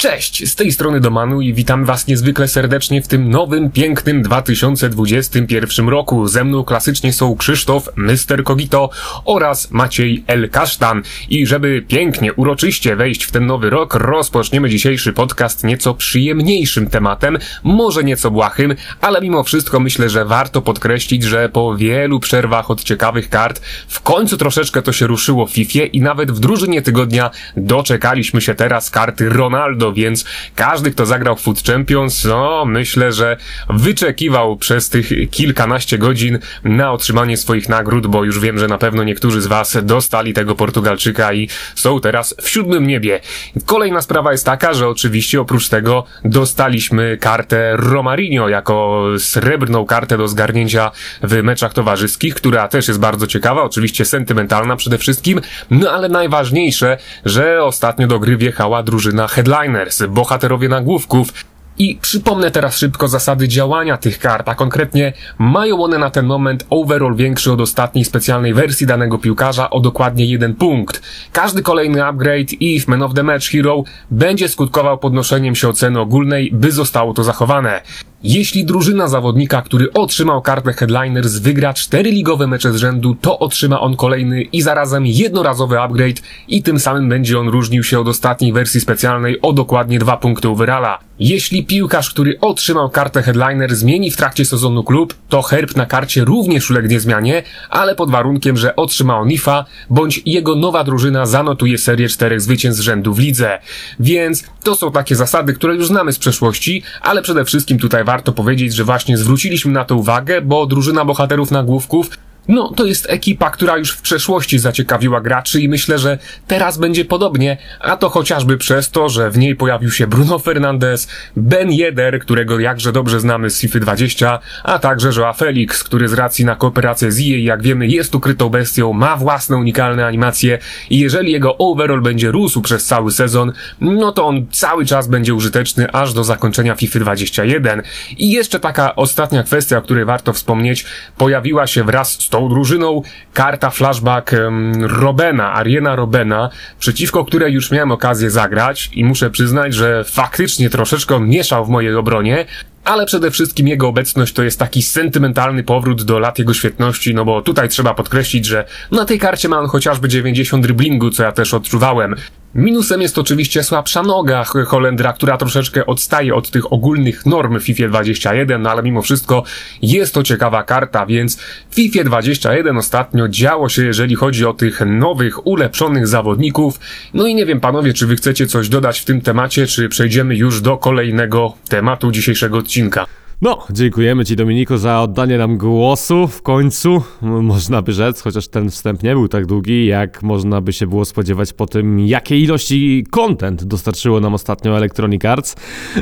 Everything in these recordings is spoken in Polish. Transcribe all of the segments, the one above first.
Cześć, z tej strony Domanu i witam was niezwykle serdecznie w tym nowym, pięknym 2021 roku. Ze mną klasycznie są Krzysztof, Mr. Kogito oraz Maciej L. Kasztan. I żeby pięknie, uroczyście wejść w ten nowy rok, rozpoczniemy dzisiejszy podcast nieco przyjemniejszym tematem, może nieco błahym, ale mimo wszystko myślę, że warto podkreślić, że po wielu przerwach od ciekawych kart, w końcu troszeczkę to się ruszyło w FIFA i nawet w drużynie tygodnia doczekaliśmy się teraz karty Ronaldo więc każdy, kto zagrał w Food Champions, no myślę, że wyczekiwał przez tych kilkanaście godzin na otrzymanie swoich nagród, bo już wiem, że na pewno niektórzy z Was dostali tego Portugalczyka i są teraz w siódmym niebie. Kolejna sprawa jest taka, że oczywiście oprócz tego dostaliśmy kartę Romarinho jako srebrną kartę do zgarnięcia w meczach towarzyskich, która też jest bardzo ciekawa, oczywiście sentymentalna przede wszystkim, no ale najważniejsze, że ostatnio do gry wjechała drużyna Headliner bohaterowie nagłówków. I przypomnę teraz szybko zasady działania tych kart, a konkretnie mają one na ten moment overall większy od ostatniej specjalnej wersji danego piłkarza o dokładnie jeden punkt. Każdy kolejny upgrade i Man of the Match Hero będzie skutkował podnoszeniem się oceny ogólnej, by zostało to zachowane. Jeśli drużyna zawodnika, który otrzymał kartę Headliners wygra cztery ligowe mecze z rzędu, to otrzyma on kolejny i zarazem jednorazowy upgrade i tym samym będzie on różnił się od ostatniej wersji specjalnej o dokładnie dwa punkty overalla. Jeśli piłkarz, który otrzymał kartę Headliner zmieni w trakcie sezonu klub, to herb na karcie również ulegnie zmianie, ale pod warunkiem, że otrzyma on IFA, bądź jego nowa drużyna zanotuje serię czterech zwycięstw z rzędu w lidze. Więc to są takie zasady, które już znamy z przeszłości, ale przede wszystkim tutaj warto powiedzieć, że właśnie zwróciliśmy na to uwagę, bo drużyna bohaterów nagłówków no, to jest ekipa, która już w przeszłości zaciekawiła graczy i myślę, że teraz będzie podobnie, a to chociażby przez to, że w niej pojawił się Bruno Fernandes, Ben Yedder, którego jakże dobrze znamy z FIFA 20, a także Joa Felix, który z racji na kooperację z EA, jak wiemy, jest ukrytą bestią, ma własne unikalne animacje i jeżeli jego overall będzie rósł przez cały sezon, no to on cały czas będzie użyteczny aż do zakończenia FIFA 21. I jeszcze taka ostatnia kwestia, o której warto wspomnieć, pojawiła się wraz z tą drużyną. Karta flashback Robena, Ariena Robena, przeciwko której już miałem okazję zagrać i muszę przyznać, że faktycznie troszeczkę mieszał w mojej obronie, ale przede wszystkim jego obecność to jest taki sentymentalny powrót do lat jego świetności, no bo tutaj trzeba podkreślić, że na tej karcie ma on chociażby 90 driblingu, co ja też odczuwałem. Minusem jest oczywiście słabsza noga Holendra, która troszeczkę odstaje od tych ogólnych norm FIFA 21, no ale mimo wszystko jest to ciekawa karta, więc w FIFA 21 ostatnio działo się, jeżeli chodzi o tych nowych, ulepszonych zawodników. No i nie wiem, panowie, czy wy chcecie coś dodać w tym temacie, czy przejdziemy już do kolejnego tematu dzisiejszego odcinka. 真敢！No, dziękujemy Ci Dominiku za oddanie nam głosu w końcu, można by rzec, chociaż ten wstęp nie był tak długi, jak można by się było spodziewać po tym, jakiej ilości content dostarczyło nam ostatnio Electronic Arts.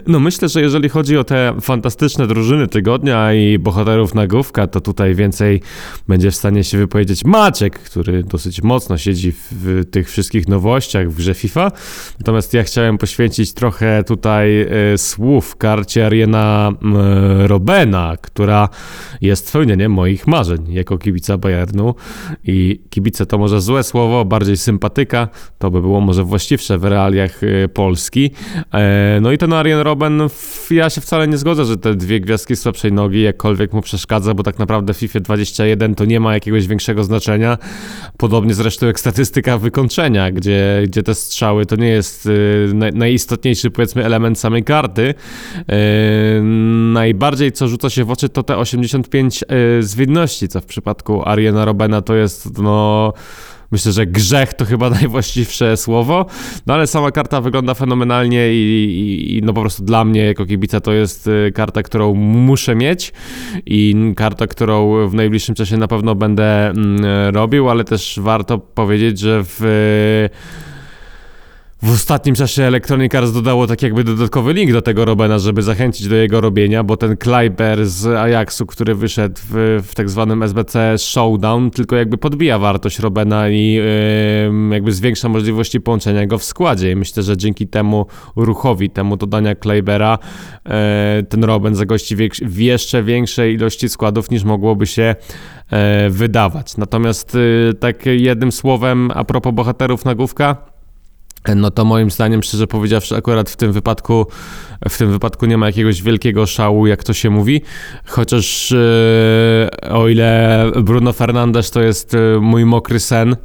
No myślę, że jeżeli chodzi o te fantastyczne drużyny tygodnia i bohaterów nagłówka, to tutaj więcej będzie w stanie się wypowiedzieć Maciek, który dosyć mocno siedzi w, w tych wszystkich nowościach w grze FIFA. Natomiast ja chciałem poświęcić trochę tutaj y, słów karcie Ariena y, Robena, która jest spełnieniem moich marzeń jako kibica Bayernu i kibice to może złe słowo, bardziej sympatyka, to by było może właściwsze w realiach e, Polski. E, no i ten Arjen Robben, ja się wcale nie zgodzę, że te dwie gwiazdki słabszej nogi jakkolwiek mu przeszkadza, bo tak naprawdę w FIFA 21 to nie ma jakiegoś większego znaczenia. Podobnie zresztą jak statystyka wykończenia, gdzie, gdzie te strzały to nie jest e, najistotniejszy powiedzmy element samej karty. Naj najbardziej co rzuca się w oczy to te 85 yy, zwinności, co w przypadku Ariana Robena to jest no myślę, że grzech to chyba najwłaściwsze słowo, no ale sama karta wygląda fenomenalnie i, i, i, no po prostu dla mnie jako kibica to jest y, karta, którą muszę mieć i karta, którą w najbliższym czasie na pewno będę mm, robił, ale też warto powiedzieć, że w w ostatnim czasie Electronic Arts dodało tak jakby dodatkowy link do tego Robena, żeby zachęcić do jego robienia, bo ten Kleiber z Ajaxu, który wyszedł w, w tak zwanym SBC Showdown, tylko jakby podbija wartość Robena i yy, jakby zwiększa możliwości połączenia go w składzie. I myślę, że dzięki temu ruchowi, temu dodania Kleibera, yy, ten Roben zagości w jeszcze większej ilości składów niż mogłoby się yy, wydawać. Natomiast tak jednym słowem, a propos bohaterów nagłówka, no to moim zdaniem, szczerze powiedziawszy, akurat w tym wypadku, w tym wypadku nie ma jakiegoś wielkiego szału, jak to się mówi. Chociaż yy, o ile Bruno Fernandes to jest yy, mój mokry sen,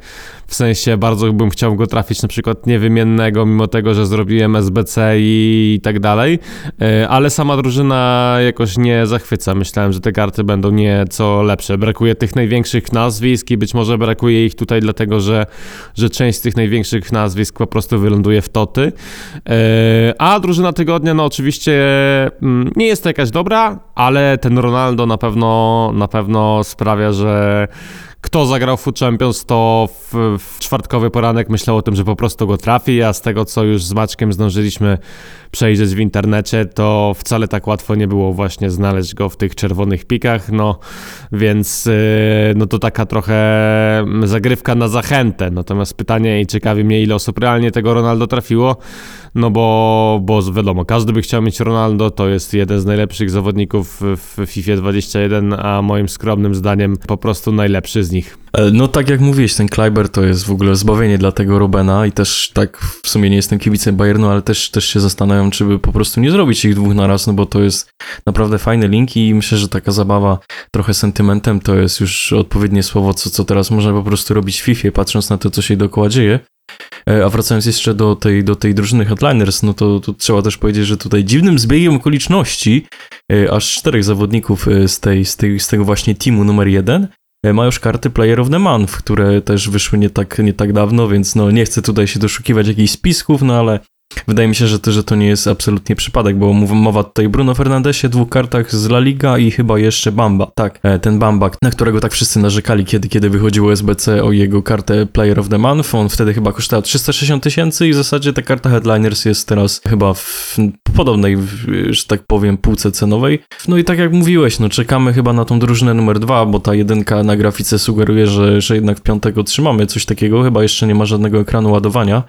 w sensie bardzo bym chciał go trafić na przykład niewymiennego, mimo tego, że zrobiłem SBC i, i tak dalej, yy, ale sama drużyna jakoś nie zachwyca. Myślałem, że te karty będą nieco lepsze. Brakuje tych największych nazwisk i być może brakuje ich tutaj dlatego, że, że część z tych największych nazwisk po prostu wyląduje w toty. E, a drużyna tygodnia, no oczywiście mm, nie jest to jakaś dobra, ale ten Ronaldo na pewno, na pewno sprawia, że kto zagrał Food Champions, to w, w, czwartkowy poranek myślał o tym, że po prostu go trafi, a z tego, co już z Maćkiem zdążyliśmy przejrzeć w internecie, to wcale tak łatwo nie było właśnie znaleźć go w tych czerwonych pikach, no więc yy, no to taka trochę zagrywka na zachętę. Natomiast pytanie i ciekawi mnie, ile osób realnie tego Ronaldo trafiło, no bo, bo wiadomo, każdy by chciał mieć Ronaldo, to jest jeden z najlepszych zawodników w FIFA 21, a moim skromnym zdaniem po prostu najlepszy z nich. E, no tak jak mówiłeś, ten Kleiber to jest w ogóle zbawienie dla tego Robena i też tak w sumie nie jestem kibicem Bayernu, ale też, też się zastanawiam, czy by po prostu nie zrobić ich dwóch naraz, no bo to jest naprawdę fajny link i myślę, że taka zabawa trochę sentymentem to jest już odpowiednie słowo, co, co teraz można po prostu robić w FIFA, patrząc na to, co się dookoła dzieje. E, a wracając jeszcze do tej, do tej drużyny Headliners, no to, to trzeba też powiedzieć, że tutaj dziwnym zbiegiem okoliczności e, aż czterech zawodników z, tej, z, tej, z tego właśnie teamu numer jeden ma już karty Player of the Month, które też wyszły nie tak, nie tak dawno, więc no nie chcę tutaj się doszukiwać jakichś spisków, no ale Wydaje mi się, że to, że to nie jest absolutnie przypadek, bo mowa tutaj Bruno Fernandesie, dwóch kartach z La Liga i chyba jeszcze Bamba. Tak, e, ten Bamba, na którego tak wszyscy narzekali, kiedy, kiedy wychodziło SBC o jego kartę Player of the Month. On wtedy chyba kosztował 360 tysięcy i w zasadzie ta karta Headliners jest teraz chyba w podobnej, że tak powiem, półce cenowej. No i tak jak mówiłeś, no czekamy chyba na tą drużynę numer dwa, bo ta jedynka na grafice sugeruje, że, że jednak w piątek otrzymamy coś takiego. Chyba jeszcze nie ma żadnego ekranu ładowania.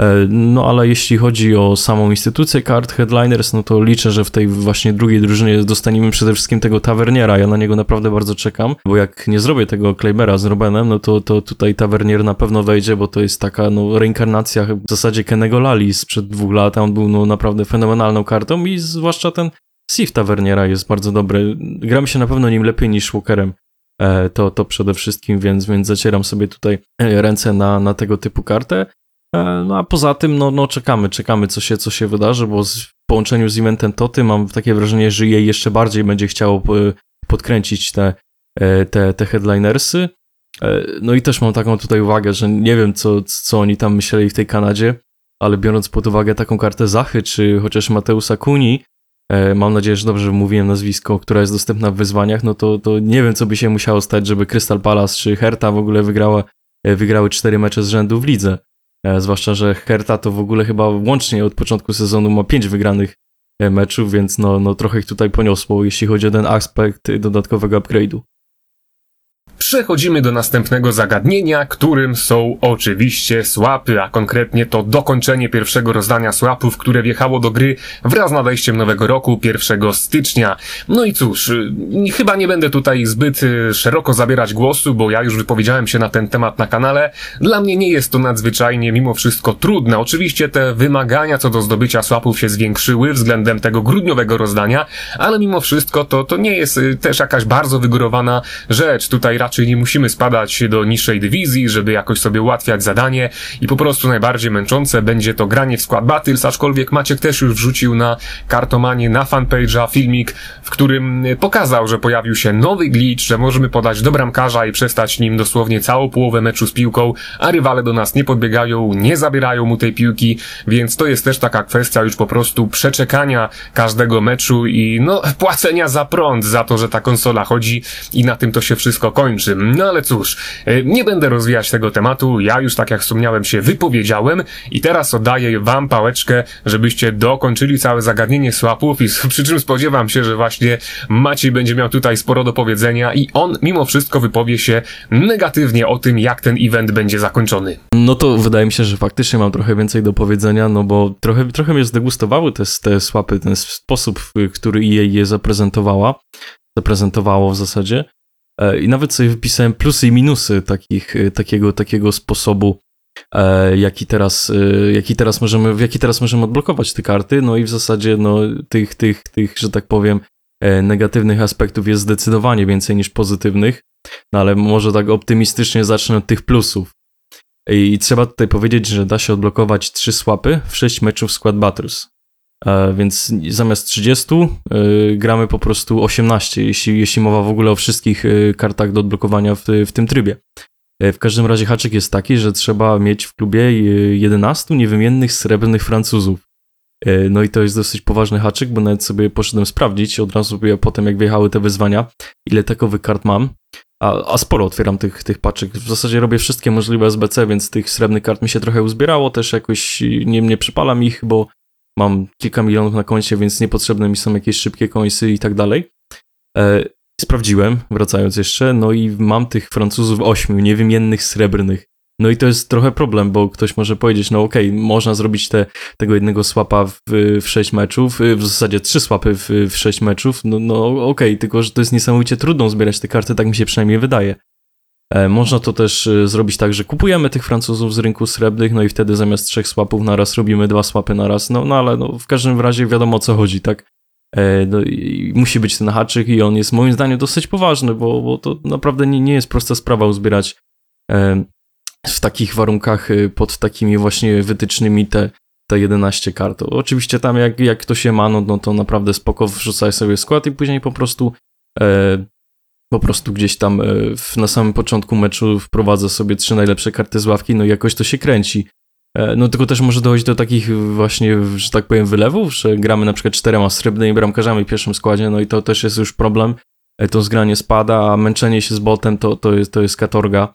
E, no ale jeśli chodzi o samą instytucję kart Headliners, no to liczę, że w tej właśnie drugiej drużynie dostaniemy przede wszystkim tego tawerniera. Ja na niego naprawdę bardzo czekam, bo jak nie zrobię tego Claymera z Robenem, no to, to tutaj tawernier na pewno wejdzie, bo to jest taka no, reinkarnacja w zasadzie Kennego Lali sprzed dwóch lat. On był no, naprawdę fenomenalną kartą i zwłaszcza ten Sif tawerniera jest bardzo dobry. Gram się na pewno nim lepiej niż Walkerem. E, to, to przede wszystkim, więc, więc zacieram sobie tutaj e, ręce na, na tego typu kartę. E, no a poza tym, no, no czekamy, czekamy, co się, co się wydarzy, bo w połączeniu z eventem Toty mam takie wrażenie, że jej jeszcze bardziej będzie chciało podkręcić te, e, te, te headlinersy. E, no i też mam taką tutaj uwagę, że nie wiem, co, co oni tam myśleli w tej Kanadzie, ale biorąc pod uwagę taką kartę Zachy, czy chociaż Mateusa Kuni, mam nadzieję, że dobrze mówiłem nazwisko, która jest dostępna w wyzwaniach, no to, to nie wiem, co by się musiało stać, żeby Crystal Palace czy Herta w ogóle wygrała, wygrały cztery mecze z rzędu w lidze. E, zwłaszcza, że Herta to w ogóle chyba łącznie od początku sezonu ma pięć wygranych e, meczów, więc no, no trochę ich tutaj poniosło, jeśli chodzi o ten aspekt dodatkowego upgrade'u. Przechodzimy do następnego zagadnienia, którym są oczywiście słapy, a konkretnie to dokończenie pierwszego rozdania słapów, które wjechało do gry wraz z nadejściem nowego roku 1 stycznia. No i cóż, y, chyba nie będę tutaj zbyt y, szeroko zabierać głosu, bo ja już wypowiedziałem się na ten temat na kanale. Dla mnie nie jest to nadzwyczajnie mimo wszystko trudne. Oczywiście te wymagania co do zdobycia słapów się zwiększyły względem tego grudniowego rozdania, ale mimo wszystko to, to nie jest y, też jakaś bardzo wygórowana rzecz. Tutaj raczej nie musimy spadać do niższej dywizji, żeby jakoś sobie ułatwiać zadanie i po prostu najbardziej męczące będzie to granie w skład Battles, aczkolwiek Maciek też już wrzucił na kartomanie, na fanpage'a filmik, w którym pokazał, że pojawił się nowy glitch, że możemy podać do bramkarza i przestać nim dosłownie całą połowę meczu z piłką, a rywale do nas nie podbiegają, nie zabierają mu tej piłki, więc to jest też taka kwestia już po prostu przeczekania każdego meczu i no płacenia za prąd, za to, że ta konsola chodzi i na tym to się wszystko kończy kończy. No ale cóż, e, nie będę rozwijać tego tematu, ja już tak jak wspomniałem się wypowiedziałem i teraz oddaję wam pałeczkę, żebyście dokończyli całe zagadnienie swapów i przy czym spodziewam się, że właśnie Maciej będzie miał tutaj sporo do powiedzenia i on mimo wszystko wypowie się negatywnie o tym, jak ten event będzie zakończony. No to wydaje mi się, że faktycznie mam trochę więcej do powiedzenia, no bo trochę, trochę mnie zdegustowały te, te swapy, ten sposób, w który EA je zaprezentowała, zaprezentowało w zasadzie. E, I nawet sobie wypisałem plusy i minusy takich, e, takiego, takiego sposobu e, jaki teraz, jaki teraz możemy, w jaki teraz możemy odblokować te karty, no i w zasadzie no, tych, tych, tych, że tak powiem, negatywnych aspektów jest zdecydowanie więcej niż pozytywnych, no ale może tak optymistycznie zacznę od tych plusów. I trzeba tutaj powiedzieć, że da się odblokować trzy swapy w 6 meczów Squad Battles. E, więc zamiast 30 e, gramy po prostu 18, jeśli, jeśli mowa w ogóle o wszystkich e, kartach do odblokowania w, w tym trybie. W każdym razie haczyk jest taki, że trzeba mieć w klubie 11 niewymiennych srebrnych Francuzów. No i to jest dosyć poważny haczyk, bo nawet sobie poszedłem sprawdzić od razu potem jak wjechały te wyzwania, ile takowych kart mam. A, a sporo otwieram tych, tych paczek. W zasadzie robię wszystkie możliwe SBC, więc tych srebrnych kart mi się trochę uzbierało. Też jakoś nie, nie przypalam ich, bo mam kilka milionów na koncie, więc niepotrzebne mi są jakieś szybkie końsy i tak dalej. E, sprawdziłem, wracając jeszcze, no i mam tych Francuzów ośmiu, niewymiennych srebrnych. No i to jest trochę problem, bo ktoś może powiedzieć, no okej, okay, można zrobić te, tego jednego swapa w, w 6 meczów, w zasadzie trzy swapy w, w 6 meczów, no, no okej, okay, tylko że to jest niesamowicie trudno zbierać te karty, tak mi się przynajmniej wydaje. E, można to też e, zrobić tak, że kupujemy tych Francuzów z rynku srebrnych, no i wtedy zamiast trzech swapów na raz robimy dwa swapy na raz, no, no ale no, w każdym razie wiadomo o co chodzi, tak? E, no, musi być ten haczyk i on jest moim zdaniem dosyć poważny, bo, bo to naprawdę nie, nie jest prosta sprawa uzbierać w takich warunkach, pod takimi właśnie wytycznymi te, te 11 kart. Oczywiście tam jak, jak to się ma, no, no to naprawdę spoko wrzucaj sobie skład i później po prostu po prostu gdzieś tam e, na samym początku meczu wprowadza sobie trzy najlepsze karty z ławki, no i jakoś to się kręci. E, no tylko też może dojść do takich właśnie, że tak powiem, wylewów, że gramy na przykład czterema srebrnymi bramkarzami w pierwszym składzie, no i to też jest już problem. E, to zgranie spada, a męczenie się z botem to, to, jest, to jest katorga.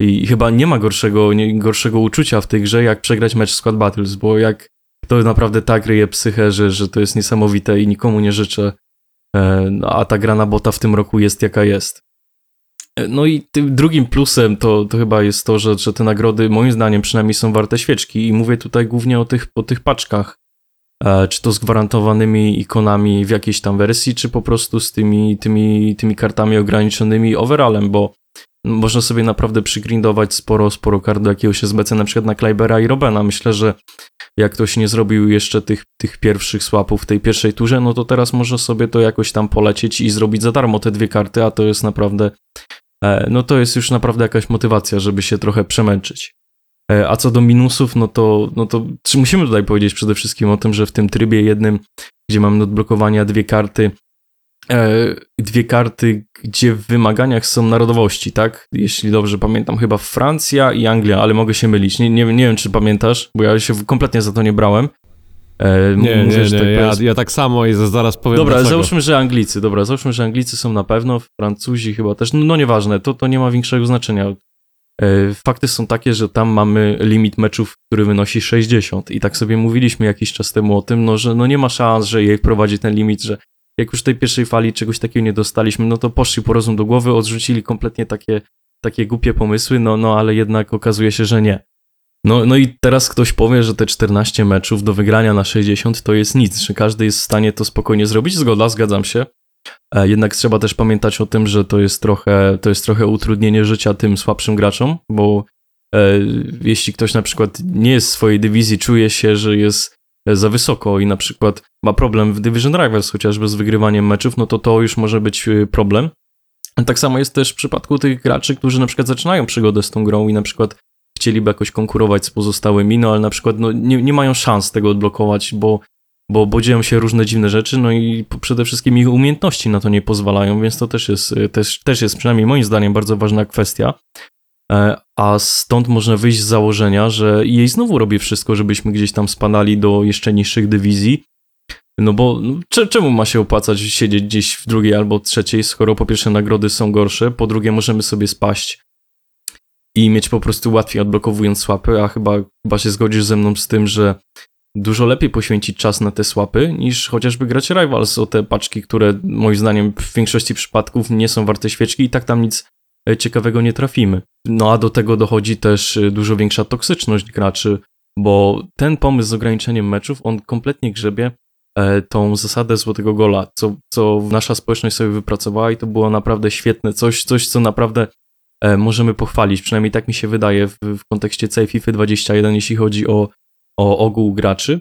I chyba nie ma gorszego, nie, gorszego uczucia w tej grze, jak przegrać mecz Squad Battles, bo jak to naprawdę tak ryje psychę, że, że to jest niesamowite i nikomu nie życzę a ta gra na bota w tym roku jest jaka jest. E, no i tym drugim plusem to, to chyba jest to, że, że te nagrody moim zdaniem przynajmniej są warte świeczki i mówię tutaj głównie o tych, o tych paczkach. E, czy to z gwarantowanymi ikonami w jakiejś tam wersji, czy po prostu z tymi, tymi, tymi kartami ograniczonymi overallem, bo można sobie naprawdę przygrindować sporo, sporo kart do jakiegoś SBC, na przykład na Klybera i Robena. Myślę, że jak ktoś nie zrobił jeszcze tych, tych pierwszych swapów w tej pierwszej turze, no to teraz może sobie to jakoś tam polecieć i zrobić za darmo te dwie karty, a to jest naprawdę, e, no to jest już naprawdę jakaś motywacja, żeby się trochę przemęczyć. E, a co do minusów, no to, no to musimy tutaj powiedzieć przede wszystkim o tym, że w tym trybie jednym, gdzie mamy do odblokowania dwie karty, dwie karty, gdzie w wymaganiach są narodowości, tak? Jeśli dobrze pamiętam, chyba Francja i Anglia, ale mogę się mylić. Nie, nie, nie wiem, czy pamiętasz, bo ja się kompletnie za to nie brałem. E, nie, nie, nie, tak ja, ja, tak samo i zaraz powiem Dobra, dlaczego. załóżmy, że Anglicy, dobra, załóżmy, że Anglicy są na pewno, Francuzi chyba też, no, no nieważne, to, to nie ma większego znaczenia. E, fakty są takie, że tam mamy limit meczów, który wynosi 60 i tak sobie mówiliśmy jakiś czas temu o tym, no, że no nie ma szans, że jej prowadzi ten limit, że jak już tej pierwszej fali czegoś takiego nie dostaliśmy, no to poszli po rozum do głowy, odrzucili kompletnie takie, takie głupie pomysły, no, no ale jednak okazuje się, że nie. No, no i teraz ktoś powie, że te 14 meczów do wygrania na 60 to jest nic, że każdy jest w stanie to spokojnie zrobić. Zgoda, zgadzam się. E, jednak trzeba też pamiętać o tym, że to jest trochę, to jest trochę utrudnienie życia tym słabszym graczom, bo e, jeśli ktoś na przykład nie jest w swojej dywizji, czuje się, że jest za wysoko i na przykład ma problem w Division Rivals chociażby z wygrywaniem meczów, no to to już może być y, problem. Tak samo jest też w przypadku tych graczy, którzy na przykład zaczynają przygodę z tą grą i na przykład chcieliby jakoś konkurować z pozostałymi, no ale na przykład no, nie, nie mają szans tego odblokować, bo, bo, bo dzieją się różne dziwne rzeczy, no i przede wszystkim ich umiejętności na to nie pozwalają, więc to też jest, y, też, też jest przynajmniej moim zdaniem bardzo ważna kwestia. E, a stąd można wyjść z założenia, że jej znowu robi wszystko, żebyśmy gdzieś tam spadali do jeszcze niższych dywizji. No bo no, czemu ma się opłacać siedzieć gdzieś w drugiej albo trzeciej, skoro po pierwsze nagrody są gorsze, po drugie możemy sobie spaść i mieć po prostu łatwiej odblokowując słapy, a chyba, chyba się zgodzisz ze mną z tym, że dużo lepiej poświęcić czas na te słapy niż chociażby grać Rivals o te paczki, które moim zdaniem w większości przypadków nie są warte świeczki i tak tam nic ciekawego nie trafimy. No a do tego dochodzi też e, dużo większa toksyczność graczy, bo ten pomysł z ograniczeniem meczów, on kompletnie grzebie e, tą zasadę złotego gola, co, co nasza społeczność sobie wypracowała i to było naprawdę świetne, coś, coś co naprawdę e, możemy pochwalić, przynajmniej tak mi się wydaje w, w kontekście całej FIFA 21, jeśli chodzi o, o ogół graczy.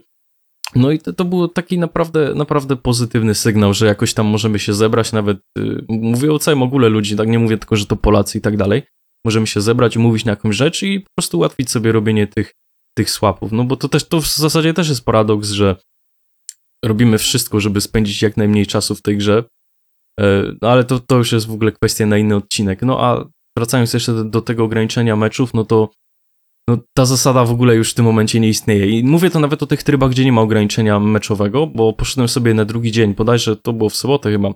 No i to, to był taki naprawdę, naprawdę pozytywny sygnał, że jakoś tam możemy się zebrać, nawet y, mówię o całym ogóle ludzi, tak nie mówię tylko, że to Polacy i tak dalej. Możemy się zebrać, umówić na jakąś rzecz i po prostu ułatwić sobie robienie tych, tych swapów. No bo to też, to w zasadzie też jest paradoks, że robimy wszystko, żeby spędzić jak najmniej czasu w tej grze, e, no ale to, to już jest w ogóle kwestia na inny odcinek. No a wracając jeszcze do, do tego ograniczenia meczów, no to no, ta zasada w ogóle już w tym momencie nie istnieje. I mówię to nawet o tych trybach, gdzie nie ma ograniczenia meczowego, bo poszedłem sobie na drugi dzień, bodajże to było w sobotę chyba,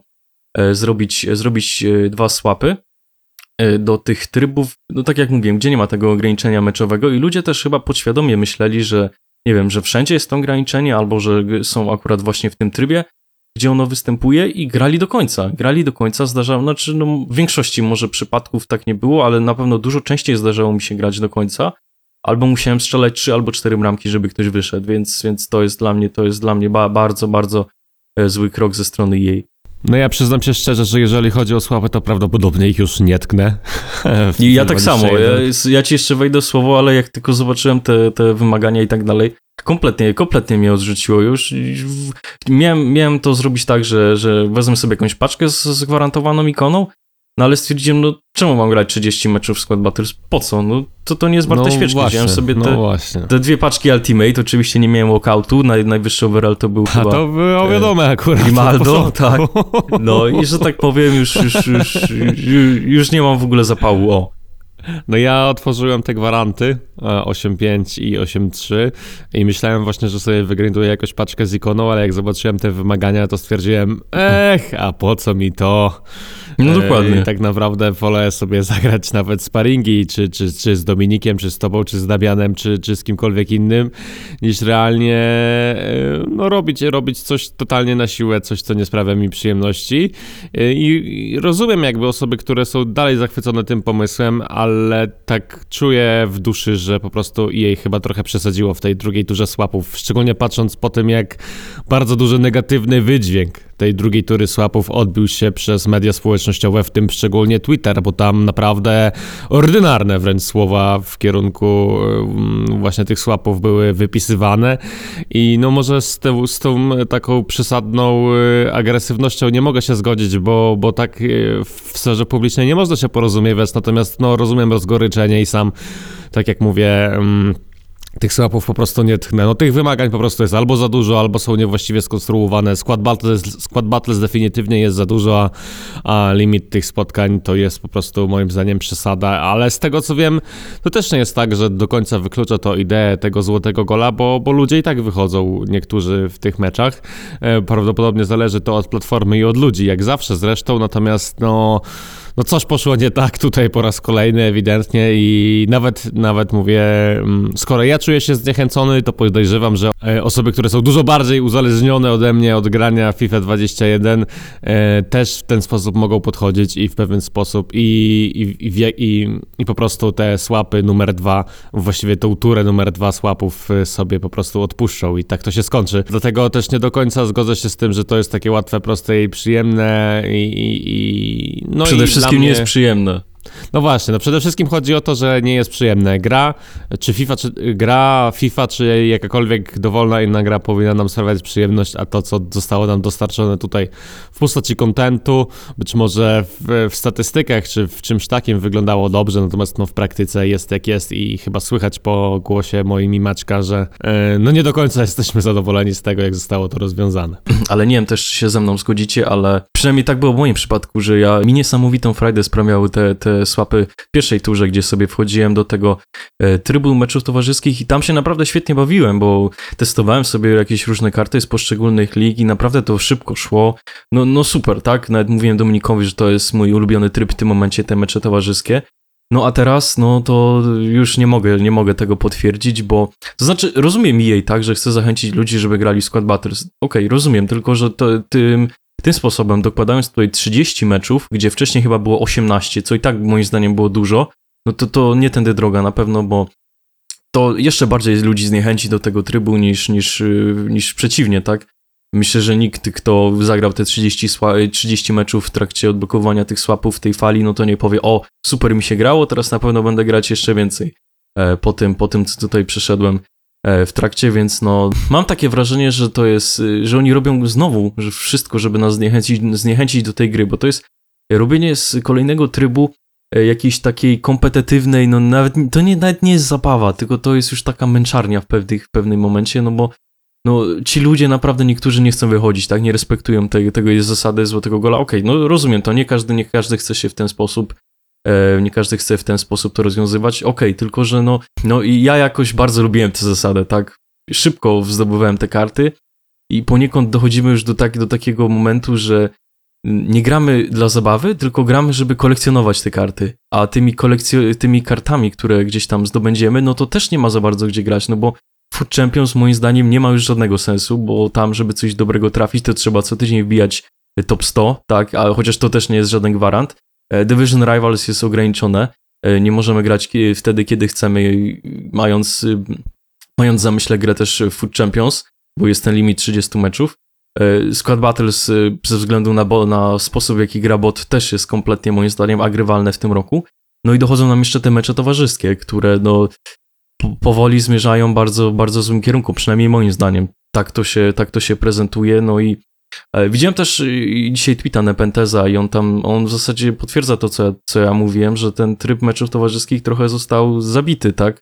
e, zrobić, zrobić e, dwa swapy e, do tych trybów, no tak jak mówiłem, gdzie nie ma tego ograniczenia meczowego i ludzie też chyba podświadomie myśleli, że nie wiem, że wszędzie jest to ograniczenie, albo że są akurat właśnie w tym trybie, gdzie ono występuje i grali do końca. Grali do końca, zdarzało, znaczy no, w większości może przypadków tak nie było, ale na pewno dużo częściej zdarzało mi się grać do końca albo musiałem strzelać trzy albo cztery bramki, żeby ktoś wyszedł, więc, więc to jest dla mnie, to jest dla mnie ba bardzo, bardzo e, zły krok ze strony jej. No ja przyznam się szczerze, że jeżeli chodzi o sławę, to prawdopodobnie ich już nie tknę. I ja tak samo, ja, ja ci jeszcze wejdę słowo, ale jak tylko zobaczyłem te, te wymagania i tak dalej, kompletnie, kompletnie mnie odrzuciło już. Miałem, miałem to zrobić tak, że, że wezmę sobie jakąś paczkę z, z gwarantowaną ikoną, no ale stwierdziłem, no czemu mam grać 30 meczów w Squad Battles? Po co? No to, to nie jest warte no świeczki. Właśnie, Wziąłem sobie te, no te dwie paczki Ultimate, oczywiście nie miałem walkoutu, naj, najwyższy overall to był A chyba... to było e, wiadome akurat. Grimaldo, tak. No i że tak powiem, już, już, już, już, już nie mam w ogóle zapału, o. No ja otworzyłem te gwaranty 8.5 e, i 8.3 i myślałem właśnie, że sobie wygrinduję jakąś paczkę z ikoną, ale jak zobaczyłem te wymagania, to stwierdziłem, ech, a po co mi to? No dokładnie. I tak naprawdę wolę sobie zagrać nawet sparingi, czy, czy, czy z Dominikiem, czy z tobą, czy z Damianem, czy, czy z kimkolwiek innym, niż realnie e, no, robić, robić coś totalnie na siłę, coś, co nie sprawia mi przyjemności. E, I, i rozumiem jakby osoby, które są dalej zachwycone tym pomysłem, ale tak czuję w duszy, że po prostu jej chyba trochę przesadziło w tej drugiej turze słapów, szczególnie patrząc po tym, jak bardzo duży negatywny wydźwięk tej drugiej tury słapów odbił się przez media społecznościowe, w tym szczególnie Twitter, bo tam naprawdę ordynarne wręcz słowa w kierunku mm, właśnie tych słapów były wypisywane. I no może z, te, z tą taką przesadną y, agresywnością nie mogę się zgodzić, bo, bo tak y, w sferze publicznej nie można się porozumiewać, natomiast no rozumiem rozgoryczenie i sam, tak jak mówię... Mm, tych swapów po prostu nie tchnę. No tych wymagań po prostu jest albo za dużo, albo są niewłaściwie skonstruowane. Skład battles, skład battles definitywnie jest za dużo, a, a, limit tych spotkań to jest po prostu moim zdaniem przesada, ale z tego co wiem, to też nie jest tak, że do końca wyklucza to ideę tego złotego gola, bo, bo ludzie i tak wychodzą niektórzy w tych meczach. E, prawdopodobnie zależy to od platformy i od ludzi, jak zawsze zresztą, natomiast no no coś poszło nie tak tutaj po raz kolejny ewidentnie i nawet, nawet mówię, mm, skoro ja czuję się zniechęcony, to podejrzewam, że e, osoby, które są dużo bardziej uzależnione ode mnie od grania FIFA 21 e, też w ten sposób mogą podchodzić i w pewien sposób i, i, i, i, i po prostu te słapy numer dwa, właściwie tą turę numer dwa słapów e, sobie po prostu odpuszczą i tak to się skończy. Dlatego też nie do końca zgodzę się z tym, że to jest takie łatwe, proste i przyjemne i, i, i no Przede i wszystkim nie jest przyjemne. No właśnie, no przede wszystkim chodzi o to, że nie jest przyjemne. Gra, czy FIFA, czy gra FIFA, czy jakakolwiek dowolna inna gra powinna nam sprawiać przyjemność, a to, co zostało nam dostarczone tutaj w postaci kontentu, być może w, w, statystykach, czy w czymś takim wyglądało dobrze, natomiast no w praktyce jest jak jest i chyba słychać po głosie moim i Maćka, że yy, no nie do końca jesteśmy zadowoleni z tego, jak zostało to rozwiązane. Ale nie wiem też, się ze mną zgodzicie, ale przynajmniej tak było w moim przypadku, że ja mi niesamowitą frajdę sprawiały te te swapy w pierwszej turze, gdzie sobie wchodziłem do tego e, trybu meczów towarzyskich i tam się naprawdę świetnie bawiłem, bo testowałem sobie jakieś różne karty z poszczególnych lig i naprawdę to szybko szło. No, no super, tak? Nawet mówiłem Dominikowi, że to jest mój ulubiony tryb w tym momencie, te mecze towarzyskie. No a teraz, no to już nie mogę, nie mogę tego potwierdzić, bo to znaczy rozumiem jej tak, że chcę zachęcić ludzi, żeby grali w Squad Battles. Okej, okay, rozumiem, tylko że to, tym tym sposobem, dokładając tutaj 30 meczów, gdzie wcześniej chyba było 18, co i tak moim zdaniem było dużo, no to to nie tędy droga na pewno, bo to jeszcze bardziej ludzi zniechęci do tego trybu niż, niż, y, niż przeciwnie, tak? Myślę, że nikt, kto zagrał te 30, sła- 30 meczów w trakcie odblokowania tych swapów w tej fali, no to nie powie, o, super mi się grało, teraz na pewno będę grać jeszcze więcej. E, po tym, po tym, co tutaj przeszedłem w trakcie, więc no, mam takie wrażenie, że to jest, y, że oni robią znowu że wszystko, żeby nas zniechęcić, zniechęcić do tej gry, bo to jest robienie z kolejnego trybu e, jakiejś takiej kompetytywnej, no nawet, to nie, nawet nie jest zabawa, tylko to jest już taka męczarnia w, pewnych, w pewnym momencie, no bo no, ci ludzie naprawdę niektórzy nie chcą wychodzić, tak, nie respektują tej, tego jest zasady złotego gola, okej, no rozumiem to, nie każdy, nie każdy chce się w ten sposób e, nie każdy chce w ten sposób to rozwiązywać, okej, tylko że no, no i ja jakoś bardzo lubiłem tę zasadę, tak, szybko zdobywałem te karty i poniekąd dochodzimy już do, tak, do takiego momentu, że nie gramy dla zabawy, tylko gramy, żeby kolekcjonować te karty. A tymi, kolekcjo- tymi kartami, które gdzieś tam zdobędziemy, no to też nie ma za bardzo gdzie grać, no bo Food Champions moim zdaniem nie ma już żadnego sensu, bo tam, żeby coś dobrego trafić, to trzeba co tydzień wbijać top 100, tak, a chociaż to też nie jest żaden gwarant. E, Division Rivals jest ograniczone, e, nie możemy grać wtedy, kiedy chcemy, mając, y, mając zamyśle grę też Food Champions, bo jest ten limit 30 meczów. E, Squad Battles y, ze względu na, na sposób, w jaki gra bot też jest kompletnie moim zdaniem agrywalne w tym roku. No i dochodzą nam jeszcze te mecze towarzyskie, które no po- powoli zmierzają bardzo, bardzo złym kierunku, przynajmniej moim zdaniem. Tak to się, tak to się prezentuje, no i widziałem też y, dzisiaj tweeta Nepenteza i on tam, on w zasadzie potwierdza to, co, ja- co ja mówiłem, że ten tryb meczów towarzyskich trochę został zabity, tak?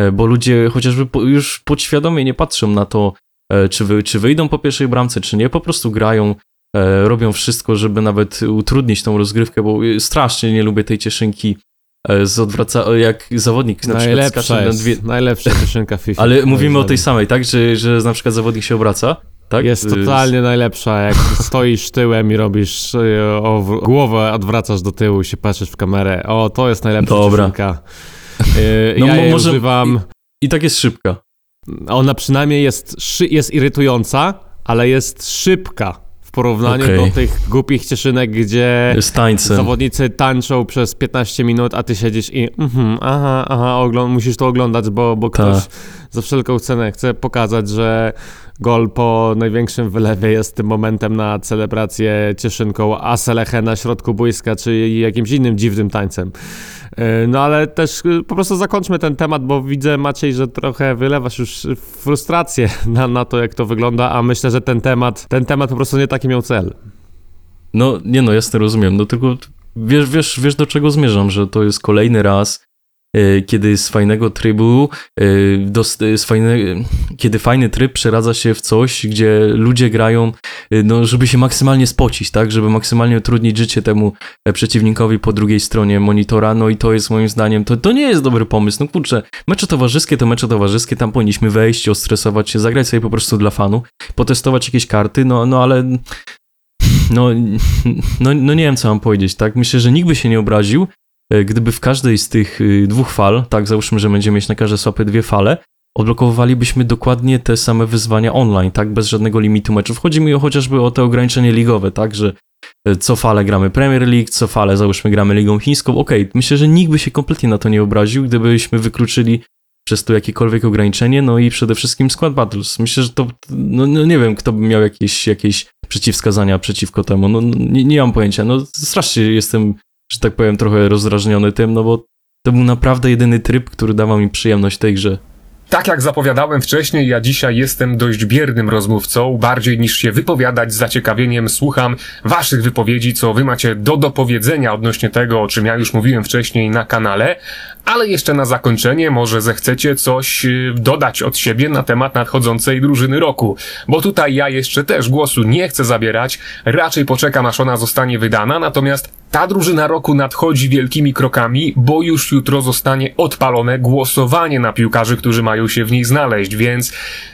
E, Bo ludzie chociażby po, już podświadomie nie patrzą na to, e, czy, wy, czy wyjdą po pierwszej bramce, czy nie, po prostu grają, e, robią wszystko, żeby nawet utrudnić tą rozgrywkę, bo strasznie nie lubię tej cieszynki e, z odwraca, jak zawodnik na przykład Najlepsza skacze na jest, dwie, najlepsza piosenka FIFA. ale mówimy o tej samej, tak? Że, że na przykład zawodnik się obraca, tak? Jest Y, totalnie najlepsza, jak stoisz tyłem i robisz y, o, głowę, odwracasz do tyłu i się patrzysz w kamerę. O, to jest najlepsza Dobra. piosenka. Y, No, ja jej może- używam. I tak jest szybka. Ona przynajmniej jest, jest irytująca, ale jest szybka w porównaniu Okej. do tych głupich cieszynek, gdzie zawodnicy tańczą przez 15 minut, a ty siedzisz i mhm, aha, aha, musisz to oglądać, bo, bo Tak. ktoś za wszelką cenę chce pokazać, że gol po największym wylewie jest tym momentem na celebrację cieszynką Aseleche na środku boiska, czy jakimś innym dziwnym tańcem. Yy, No ale też yy, po prostu zakończmy ten temat, bo widzę Maciej, że trochę wylewasz już frustrację na, na to, jak to wygląda, a myślę, że ten temat, ten temat po prostu nie taki miał cel. No, nie no, jasne, rozumiem. No tylko wiesz, wiesz, wiesz do czego zmierzam, że to jest kolejny raz, e, kiedy z fajnego trybu, e, dos- e, z fajne, kiedy fajny tryb przeradza się w coś, gdzie ludzie grają, e, no, żeby się maksymalnie spocić, tak? Żeby maksymalnie utrudnić życie temu e, przeciwnikowi po drugiej stronie monitora, no i to jest moim zdaniem, to, to nie jest dobry pomysł. No kurczę, mecze towarzyskie to mecze towarzyskie, tam powinniśmy wejść, ostresować się, zagrać sobie po prostu dla fanu, potestować jakieś karty, no, no ale no, no, no nie wiem, co mam powiedzieć, tak? Myślę, że nikt by się nie obraził, e, gdyby w każdej z tych y, dwóch fal, tak, załóżmy, że będziemy mieć na każde swapy dwie fale, odblokowywalibyśmy dokładnie te same wyzwania online, tak, bez żadnego limitu meczów. Chodzi mi o, chociażby o te ograniczenie ligowe, tak, że e, co falę gramy Premier League, co falę załóżmy gramy Ligą Chińską, okej, myślę, że nikt by się kompletnie na to nie obraził, gdybyśmy wykluczyli przez to jakiekolwiek ograniczenie, no i przede wszystkim Squad Battles. Myślę, że to, no, no nie wiem, kto by miał jakieś, jakieś przeciwwskazania przeciwko temu, no no, nie, nie mam pojęcia, no strasznie jestem, że tak powiem, trochę rozdrażniony tym, no bo to był naprawdę jedyny tryb, który dawał mi przyjemność tej grze. Tak jak zapowiadałem wcześniej, ja dzisiaj jestem dość biernym rozmówcą. Bardziej niż się wypowiadać z zaciekawieniem słucham waszych wypowiedzi, co wy macie do dopowiedzenia odnośnie tego, o czym ja już mówiłem wcześniej na kanale. Ale jeszcze na zakończenie może zechcecie coś y, dodać od siebie na temat nadchodzącej drużyny roku. Bo tutaj ja jeszcze też głosu nie chcę zabierać, raczej poczekam aż ona zostanie wydana, natomiast ta drużyna roku nadchodzi wielkimi krokami, bo już jutro zostanie odpalone głosowanie na piłkarzy, którzy mają się w niej znaleźć, więc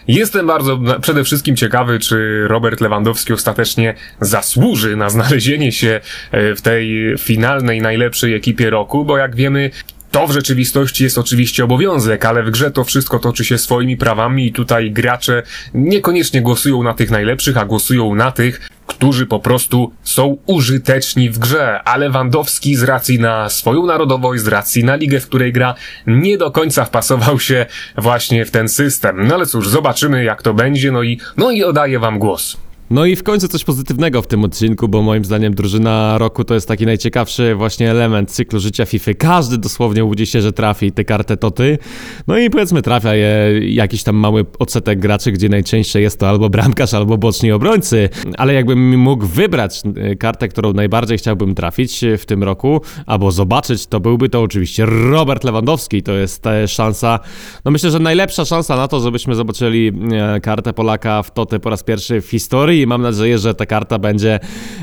jestem bardzo przede wszystkim ciekawy, czy Robert Lewandowski ostatecznie zasłuży na znalezienie się e, w tej finalnej, najlepszej ekipie roku, bo jak wiemy, to w rzeczywistości jest oczywiście obowiązek, ale w grze to wszystko toczy się swoimi prawami i tutaj gracze niekoniecznie głosują na tych najlepszych, a głosują na tych, którzy po prostu są użyteczni w grze, a Lewandowski z racji na swoją narodowość, z racji na ligę, w której gra, nie do końca wpasował się właśnie w ten system. No ale cóż, zobaczymy jak to będzie, no i, no i oddaję wam głos. No i w końcu coś pozytywnego w tym odcinku, bo moim zdaniem drużyna roku to jest taki najciekawszy właśnie element cyklu życia FIFA. Każdy dosłownie łudzi się, że trafi tę kartę to ty. No i powiedzmy trafia je jakiś tam mały odsetek graczy, gdzie najczęściej jest to albo bramkarz, albo boczni obrońcy. Ale jakbym mógł wybrać y, kartę, którą najbardziej chciałbym trafić w tym roku, albo zobaczyć, to byłby to oczywiście Robert Lewandowski. To jest e, szansa, no myślę, że najlepsza szansa na to, żebyśmy zobaczyli e, kartę Polaka w Toty po raz pierwszy w historii i mam nadzieję, że ta karta będzie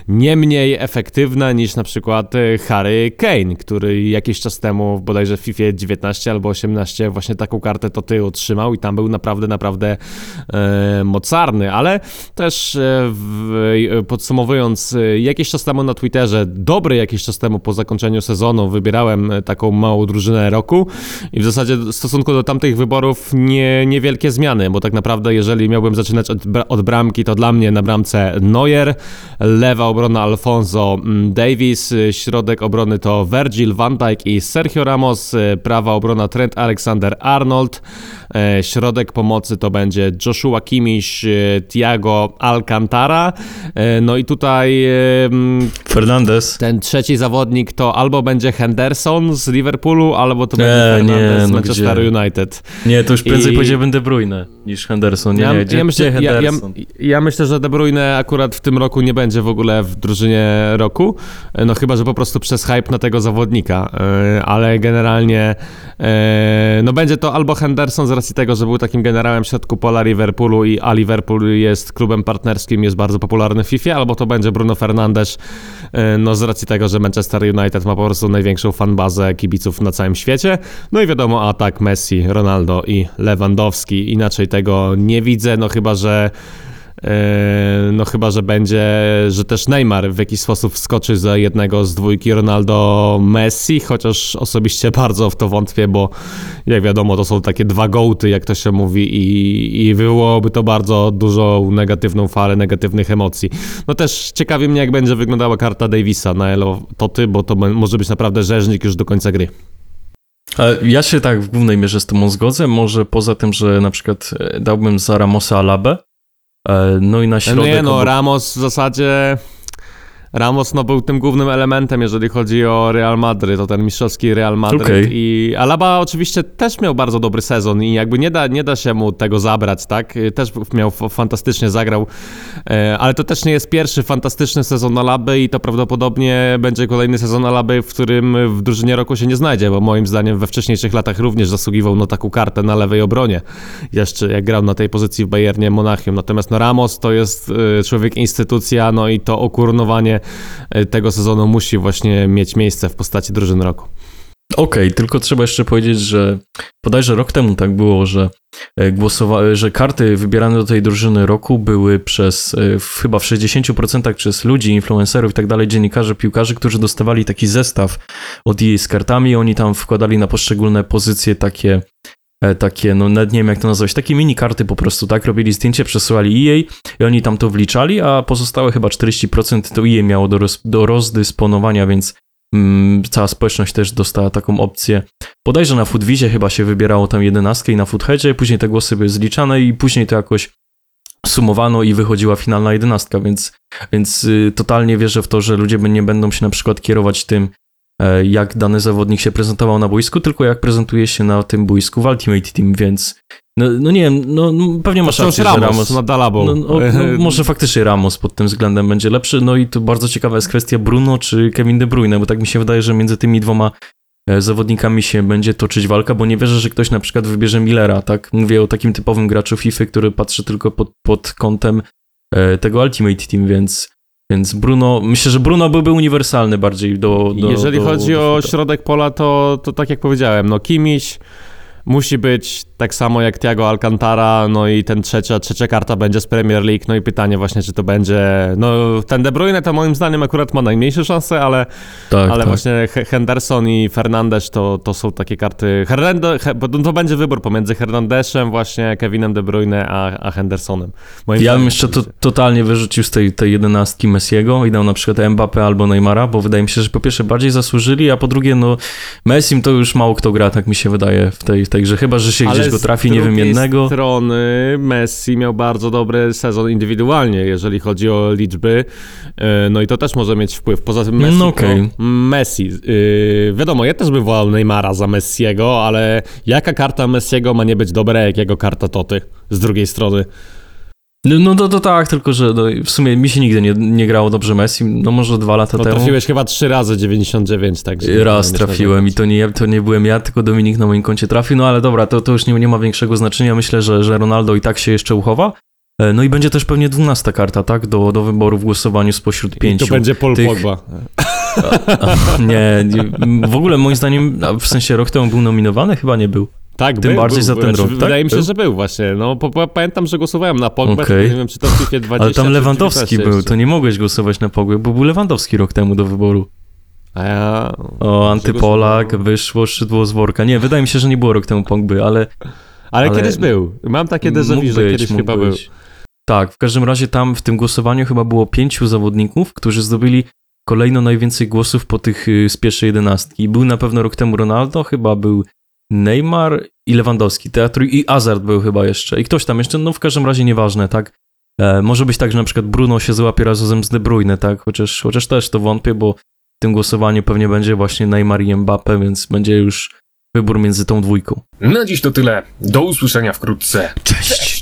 nie mniej efektywna niż na przykład e, Harry Kane, który jakiś czas temu bodajże w FIFA 19 albo 18 właśnie taką kartę to ty otrzymał i tam był naprawdę, naprawdę e, mocarny, ale też e, w, podsumowując, e, jakiś czas temu na Twitterze, dobry jakiś czas temu po zakończeniu sezonu wybierałem taką małą drużynę roku i w zasadzie w stosunku do tamtych wyborów nie, niewielkie zmiany, bo tak naprawdę jeżeli miałbym zaczynać od, od bramki, to dla mnie na bramce Neuer, lewa obrona Alfonso mm, Davis, środek obrony to Virgil van Dijk i Sergio Ramos, prawa obrona Trent Alexander-Arnold, e, środek pomocy to będzie Joshua Kimmich, e, Thiago Alcantara, e, no i tutaj Fernandez. ten trzeci zawodnik to albo będzie Henderson z Liverpoolu, albo to będzie Fernandez nie, z no Manchester? United. Nie, to już prędzej I- powiedziałbym De Bruyne niż Henderson. Nie, ja, nie, ja, myślę, ja, ja myślę, że De Bruyne akurat w tym roku nie będzie w ogóle w drużynie roku, no chyba, że po prostu przez hype na tego zawodnika, e, ale generalnie e, no będzie to albo Henderson z racji tego, że był takim generałem w środku pola Liverpoolu i a Liverpool jest klubem partnerskim, jest bardzo popularny w FIFA, albo to będzie Bruno Fernandes, e, no z racji tego, że Manchester United ma po prostu największą fanbazę kibiców na całym świecie, no i wiadomo atak Messi, Ronaldo i Lewandowski, inaczej tego nie widzę, no chyba, że e, no chyba, że będzie, że też Neymar w jakiś sposób wskoczy za jednego z dwójki Ronaldo Messi, chociaż osobiście bardzo w to wątpię, bo jak wiadomo, to są takie dwa gołty, jak to się mówi i, i wywołałoby to bardzo dużą negatywną falę negatywnych emocji. No też ciekawi mnie, jak będzie wyglądała karta Davisa na Elo Toty, bo to może być naprawdę rzeźnik już do końca gry. Ja się tak w głównej mierze z tobą zgodzę, może poza tym, że na przykład e, dałbym za Ramosa Alabę, no i na No środek... nie, no obok- Ramos w zasadzie... Ramos no, był tym głównym elementem, jeżeli chodzi o Real Madryt, o ten mistrzowski Real Madryt. Okej. I Alaba oczywiście też miał bardzo dobry sezon i jakby nie da, nie da się mu tego zabrać, tak? Też miał fantastycznie zagrał, e, ale to też nie jest pierwszy fantastyczny sezon Alaby i to prawdopodobnie będzie kolejny sezon Alaby, w którym w drużynie roku się nie znajdzie, bo moim zdaniem we wcześniejszych latach również zasługiwał na taką kartę na lewej obronie. Jeszcze jak grał na tej pozycji w Bayernie Monachium. Natomiast no Ramos to jest e, człowiek instytucja, no i to okurunowanie e, tego sezonu musi właśnie mieć miejsce w postaci drużyny roku. Okej, tylko trzeba jeszcze powiedzieć, że bodajże rok temu tak było, że e, głosowa- że karty wybierane do tej drużyny roku były przez e, w, chyba w 60% przez ludzi, influencerów i tak dalej, dziennikarzy, piłkarzy, którzy dostawali taki zestaw od EA z kartami, oni tam wkładali na poszczególne pozycje takie e, takie, no nawet nie wiem jak to nazwać, takie mini karty po prostu, tak, robili zdjęcie, przesyłali EA i oni tam to wliczali, a pozostałe chyba 40% to EA miało do, roz, do rozdysponowania, więc mm, cała społeczność też dostała taką opcję. Bodajże na Foodwizie chyba się wybierało tam jedenastkę i na Foodheadzie, później te głosy były zliczane i później to jakoś sumowano i wychodziła finalna jedenastka, więc, więc y, totalnie wierzę w to, że ludzie nie będą się na przykład kierować tym, e, jak dany zawodnik się prezentował na boisku, tylko jak prezentuje się na tym boisku w Ultimate Team, więc no, no nie wiem, no, no pewnie masz rację, że Ramos, Ramos... nad Alabą. No, no, no, może faktycznie Ramos pod tym względem będzie lepszy. No i tu bardzo ciekawa jest kwestia Bruno czy Kevin De Bruyne, bo tak mi się wydaje, że między tymi dwoma e, zawodnikami się będzie toczyć walka, bo nie wierzę, że ktoś na przykład wybierze Millera, tak? Mówię o takim typowym graczu FIFA, który patrzy tylko pod, pod kątem e, tego Ultimate Team, więc, więc Bruno, myślę, że Bruno byłby uniwersalny bardziej do... do Jeżeli do, chodzi do o środek pola, to, to tak jak powiedziałem, no Kimiś, musi być tak samo jak Thiago Alcantara, no i ten trzecia, trzecia karta będzie z Premier League, no i pytanie właśnie, czy to będzie, no ten De Bruyne to moim zdaniem akurat ma najmniejsze szanse, ale, Tak, ale tak. właśnie He- Henderson i Fernandes to, to są takie karty, Hernando, to będzie wybór pomiędzy Hernandeszem właśnie, Kevinem De Bruyne, a, a Hendersonem. Moim Ja bym jeszcze to, totalnie wyrzucił z tej, tej jedenastki Messiego i dał na przykład Mbappé albo Neymara, bo wydaje mi się, że po pierwsze bardziej zasłużyli, a po drugie, no Messim to już mało kto gra, tak mi się wydaje w tej, grze, chyba, że się gdzieś go z trafi niewymiennego. strony Messi miał bardzo dobry sezon indywidualnie, jeżeli chodzi o liczby. E, No i to też może mieć wpływ. Poza tym Messi. No to Messi. Yy, wiadomo, ja też bym wolał Neymara za Messiego, ale jaka karta Messiego ma nie być dobra, jak jego karta Toty z drugiej strony? No, no to, to tak, tylko że no, w sumie mi się nigdy nie, nie grało dobrze Messi, no może dwa lata No temu. trafiłeś chyba trzy razy 99, także... Raz trafiłem i to nie, to nie byłem ja, tylko Dominik na moim koncie trafił, no ale dobra, to, to już nie, nie ma większego znaczenia, myślę, że, że Ronaldo i tak się jeszcze uchowa. E, No i będzie też pewnie dwunasta karta, tak, do, do wyboru w głosowaniu spośród I pięciu. to będzie Paul tych- Pogba. Nie, nie, w ogóle moim zdaniem, w sensie rok temu był nominowany? Chyba nie był. Tak, Tym był, bardziej był, za był. ten Znaczy, rok, Wydaje tak? mi się, Był? że był właśnie. No, pamiętam, że głosowałem na Pogbę, Okej. nie wiem, czy to w FIFA 20 Ale tam Lewandowski 19 był, to nie mogłeś głosować na Pogłę, bo był Lewandowski rok temu do wyboru. A ja... O, antypolak, wyszło szydło z worka. Nie, wydaje mi się, że nie było rok temu Pogby, ale Ale, Ale- kiedyś był. Mam takie déjà że kiedyś chyba był. być. Tak, w każdym razie tam w tym głosowaniu chyba było pięciu zawodników, którzy zdobyli kolejno najwięcej głosów po tych y, z pierwszej jedenastki. Był na pewno rok temu Ronaldo, chyba był Neymar i Lewandowski, teatru i Hazard był chyba jeszcze. I ktoś tam jeszcze, no w każdym razie nieważne, tak? E, może być tak, że na przykład Bruno się złapie razem z De Bruyne, tak? Chociaż, chociaż też to wątpię, bo w tym głosowaniu pewnie będzie właśnie Neymar i Mbappe, więc będzie już wybór między tą dwójką. Na dziś to tyle. Do usłyszenia wkrótce. Cześć!